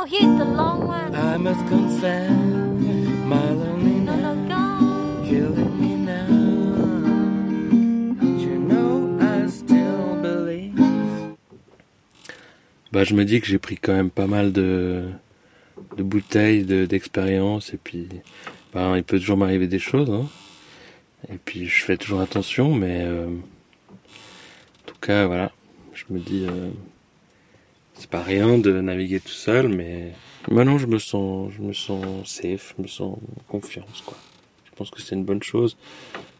no, here's the long one. I must confess, my loneliness No, no, go. killing me now. Don't you know I still believe? Bah, je me dis que j'ai pris quand même pas mal de, de bouteilles, de, d'expérience, et puis, bah, il peut toujours m'arriver des choses, hein. Et puis, je fais toujours attention, mais, euh, en tout cas, voilà. Je me dis, euh, c'est pas rien de naviguer tout seul, mais maintenant, je me sens, je me sens safe, je me sens en confiance, quoi. Je pense que c'est une bonne chose,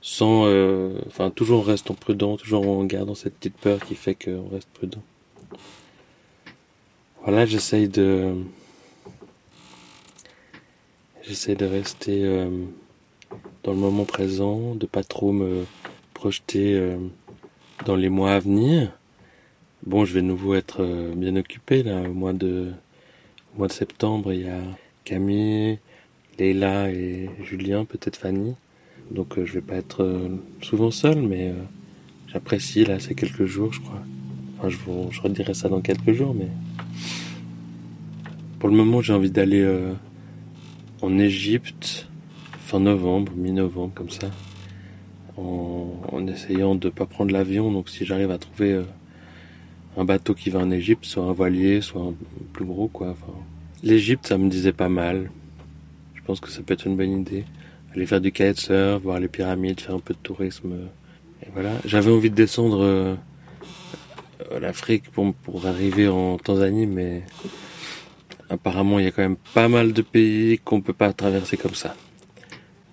sans, euh, enfin, toujours en restant prudent, toujours en gardant cette petite peur qui fait qu'on reste prudent. Voilà, j'essaye de, j'essaye de rester euh, dans le moment présent, de pas trop me projeter euh, dans les mois à venir. Bon, je vais de nouveau être euh, bien occupé là, au mois de, au mois de septembre, il y a Camille, Leila et Julien, peut-être Fanny. Donc euh, je vais pas être euh, souvent seul, mais euh, j'apprécie là ces quelques jours, je crois. Enfin, je vous, je redirai ça dans quelques jours, mais pour le moment, j'ai envie d'aller euh, en Égypte fin novembre, mi-novembre, comme ça, en, en essayant de pas prendre l'avion. Donc, si j'arrive à trouver un bateau qui va en Égypte, soit un voilier, soit un plus gros, quoi. Enfin, l'Égypte, ça me disait pas mal. Je pense que ça peut être une bonne idée. Aller faire du kitesurf, voir les pyramides, faire un peu de tourisme. Et voilà. J'avais envie de descendre euh, l'Afrique pour, pour arriver en Tanzanie, mais apparemment, il y a quand même pas mal de pays qu'on peut pas traverser comme ça.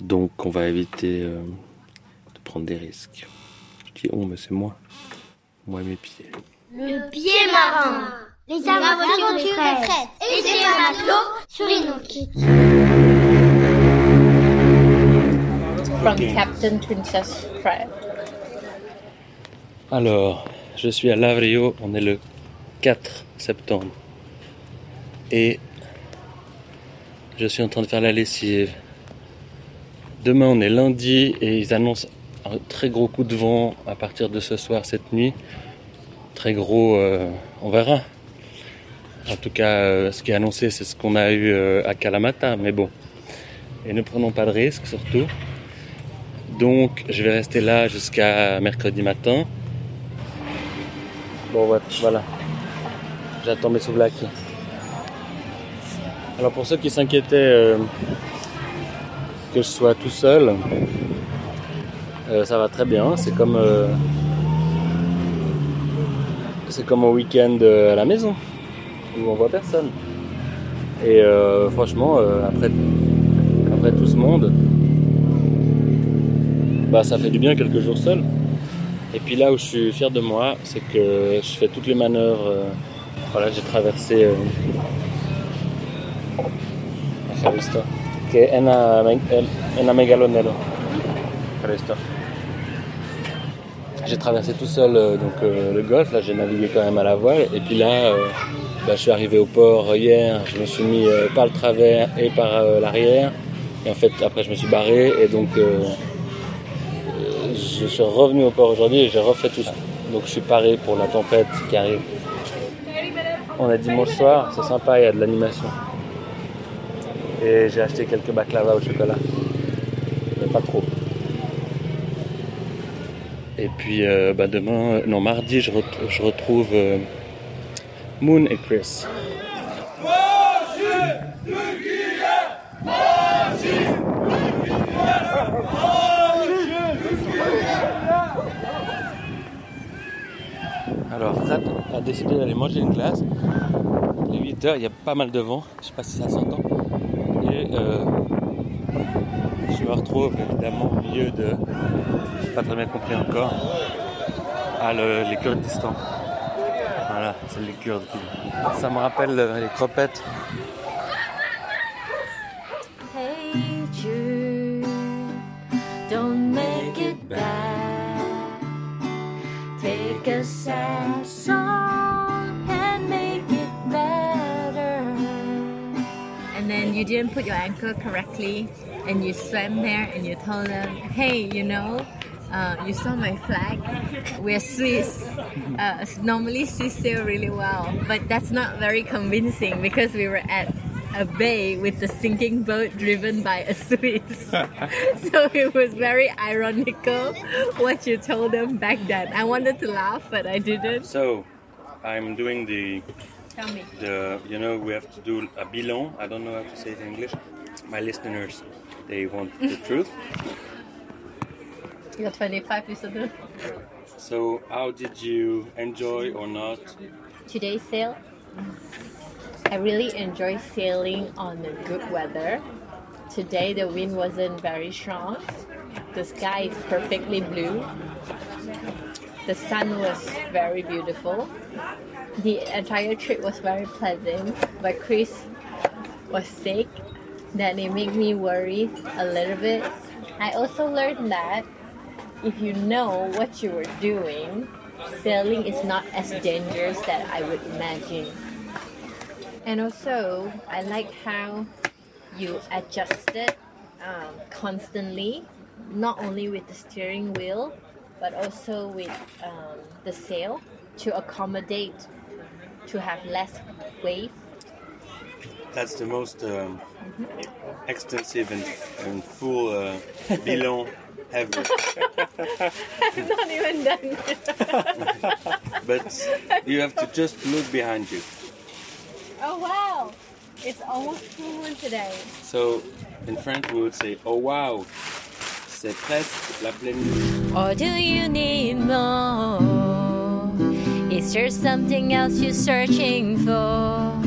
Donc, on va éviter euh, de prendre des risques. Je dis on, mais c'est moi. Moi mes pieds. Le pied marin. Les aventures de Fred et des matelots sur Inukit. from Captain Princess Fred. Alors, je suis à Lavrio, on est le 4 septembre. Et je suis en train de faire la lessive. Demain, on est lundi et ils annoncent un très gros coup de vent à partir de ce soir, cette nuit. Très gros, euh, on verra. En tout cas, euh, ce qui est annoncé, c'est ce qu'on a eu euh, à Kalamata, mais bon. Et ne prenons pas de risques, surtout. Donc, je vais rester là jusqu'à mercredi matin. Bon, voilà. J'attends mes souvlaki. Alors, pour ceux qui s'inquiétaient que je sois tout seul, ça va très bien. C'est comme, c'est comme un week-end euh, à la maison où on voit personne. Et euh, franchement, euh, après, après tout ce monde, bah ça fait du bien quelques jours seul. Et puis là où je suis fier de moi, c'est que je fais toutes les manœuvres. voilà, j'ai traversé. Visto. Que. J'ai traversé tout seul euh, donc euh, le golfe. Là, j'ai navigué quand même à la voile. Et puis là, euh, bah, je suis arrivé au port hier. Je me suis mis par le travers et par l'arrière. Et en fait, après, je me suis barré. Et donc, je suis revenu au port aujourd'hui et j'ai refait tout ça. Donc, je suis paré pour la tempête qui arrive. On est dimanche soir, c'est sympa, il y a de l'animation. Et j'ai acheté quelques baklava au chocolat. Mais pas trop. Et puis euh, bah, demain, non mardi, je, je retrouve euh, Moon et Chris. Alors Fred a décidé d'aller manger une glace. Il est 8 heures, il y a pas mal de vent, je sais pas si ça s'entend. Et euh, je me retrouve évidemment au milieu de, je pas très bien compris encore, à le- les Kurdistan. Voilà, c'est les Kurdes qui... Ça me rappelle euh, les cropettes. Hey Jude, don't make it bad. Take a sad you didn't put your anchor correctly and you swam there and you told them, hey, you know, Uh, you saw my flag. We're Swiss. Uh, normally Swiss sail really well, but that's not very convincing because we were at a bay with a sinking boat driven by a Swiss. so it was very ironical what you told them back then. I wanted to laugh, but I didn't. So, I'm doing the Tell me. the you know we have to do a bilan. I don't know how to say it in English. My listeners, they want the truth. You're 25 listeners. So, how did you enjoy or not? Today's sail. I really enjoy sailing on the good weather. Today the wind wasn't very strong. The sky is perfectly blue. The sun was very beautiful. The entire trip was very pleasant, but Chris was sick. Then it made me worry a little bit. I also learned that if you know what you were doing, sailing is not as dangerous that I would imagine. And also, I like how you adjusted um, constantly, not only with the steering wheel, but also with um, the sail to accommodate to have less wave. That's the most um, extensive and, and full uh, bilan ever. I'm not even done. But you have to just look behind you. oh wow! It's almost full moon today. So, in French, we would say, "Oh wow, c'est presque la pleine lune." Or do you need more? Is there something else you're searching for?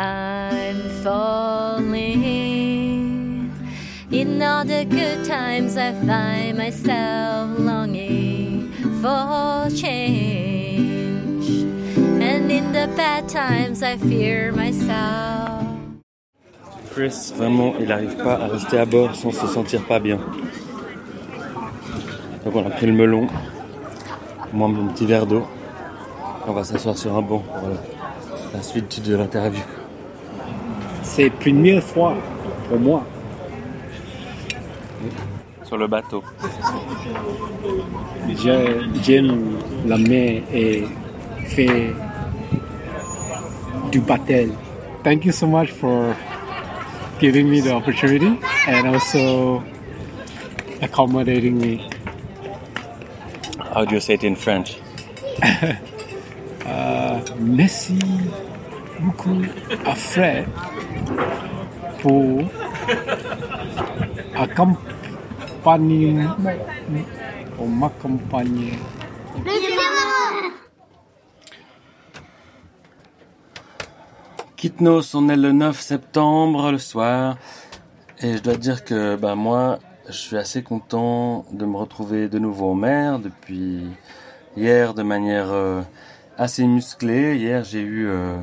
I'm falling. In all the good times, I find myself longing for change. And in the bad times, I fear myself. Chris, vraiment, il n'arrive pas à rester à bord sans se sentir pas bien. Donc on a pris le melon, moi mon petit verre d'eau. On va s'asseoir sur un banc pour la, suite de l'interview. C'est la première fois pour moi. Sur le bateau. J'ai- J'aime la mer et faire du bateau. Thank you so much for giving me the opportunity and also accommodating me. How do you say it in French? Merci beaucoup à Fred pour accompagner, pour m'accompagner. Kitnos, on est le 9 septembre, le soir. Et je dois dire que ben, moi, je suis assez content de me retrouver de nouveau en mer depuis hier de manière euh, assez musclée. Hier, j'ai eu euh,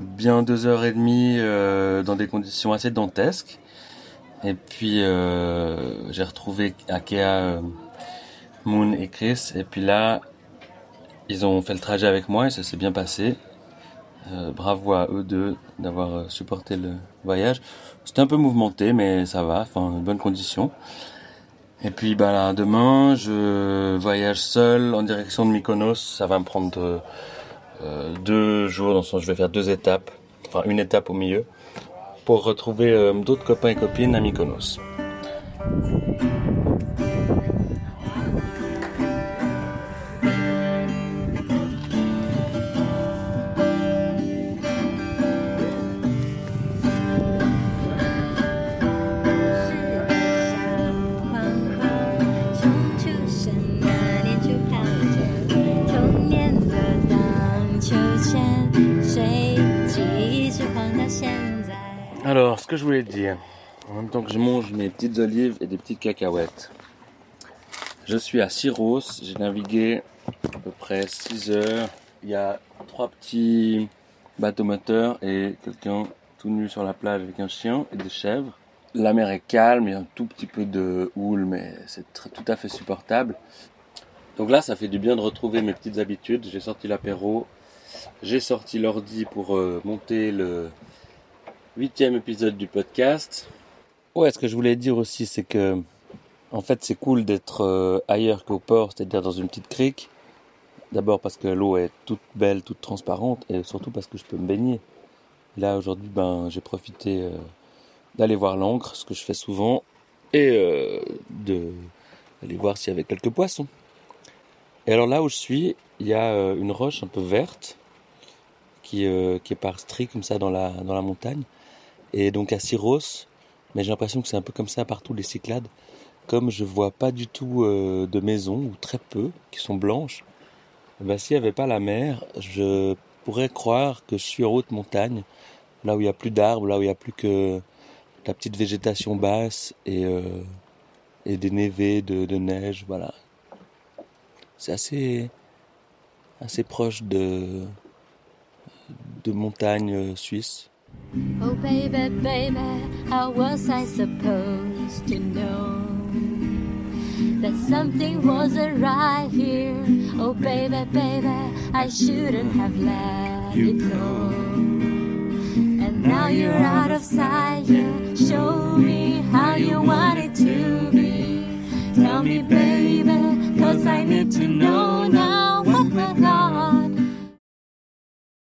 bien deux heures et demie euh, dans des conditions assez dantesques. Et puis, euh, j'ai retrouvé Akea, euh, Moon et Chris. Et puis là, ils ont fait le trajet avec moi et ça s'est bien passé. Euh, bravo à eux deux d'avoir supporté le voyage. C'était un peu mouvementé, mais ça va, enfin, bonne condition. Et puis, bah là, demain, je voyage seul en direction de Mykonos. Ça va me prendre deux jours, dans le sens, je vais faire deux étapes, enfin une étape au milieu, pour retrouver euh, d'autres copains et copines à Mykonos. Alors, ce que je voulais dire, en même temps que je mange mes petites olives et des petites cacahuètes, je suis à Syros, j'ai navigué à peu près 6 heures. Il y a trois petits bateaux moteurs et quelqu'un tout nu sur la plage avec un chien et des chèvres. La mer est calme, il y a un tout petit peu de houle, mais c'est tout à fait supportable. Donc là, ça fait du bien de retrouver mes petites habitudes. J'ai sorti l'apéro, j'ai sorti l'ordi pour euh, monter le huitième épisode du podcast. Ouais, ce que je voulais dire aussi, c'est que En fait, c'est cool d'être euh, ailleurs qu'au port, c'est-à-dire dans une petite crique. D'abord parce que l'eau est toute belle, toute transparente, et surtout parce que je peux me baigner. Là, aujourd'hui, ben, j'ai profité euh, d'aller voir l'encre, ce que je fais souvent, et euh, d'aller voir s'il y avait quelques poissons. Et alors là où je suis, il y a une roche un peu verte qui, qui est par strie comme ça dans la, dans la montagne. Et donc à Syros, mais j'ai l'impression que c'est un peu comme ça partout les Cyclades. Comme je vois pas du tout euh, de maisons, ou très peu, qui sont blanches, eh ben, s'il n'y avait pas la mer, je pourrais croire que je suis en haute montagne, là où il n'y a plus d'arbres, là où il n'y a plus que la petite végétation basse et, euh, et des névés de, de neige, voilà. C'est assez, assez proche de, de montagnes suisses. Oh baby, baby, how was I supposed to know that something wasn't right here? Oh baby, baby, I shouldn't have let it go. And now you're out of sight, yeah. Show me how you want it to be. Tell me, baby, cause I need to know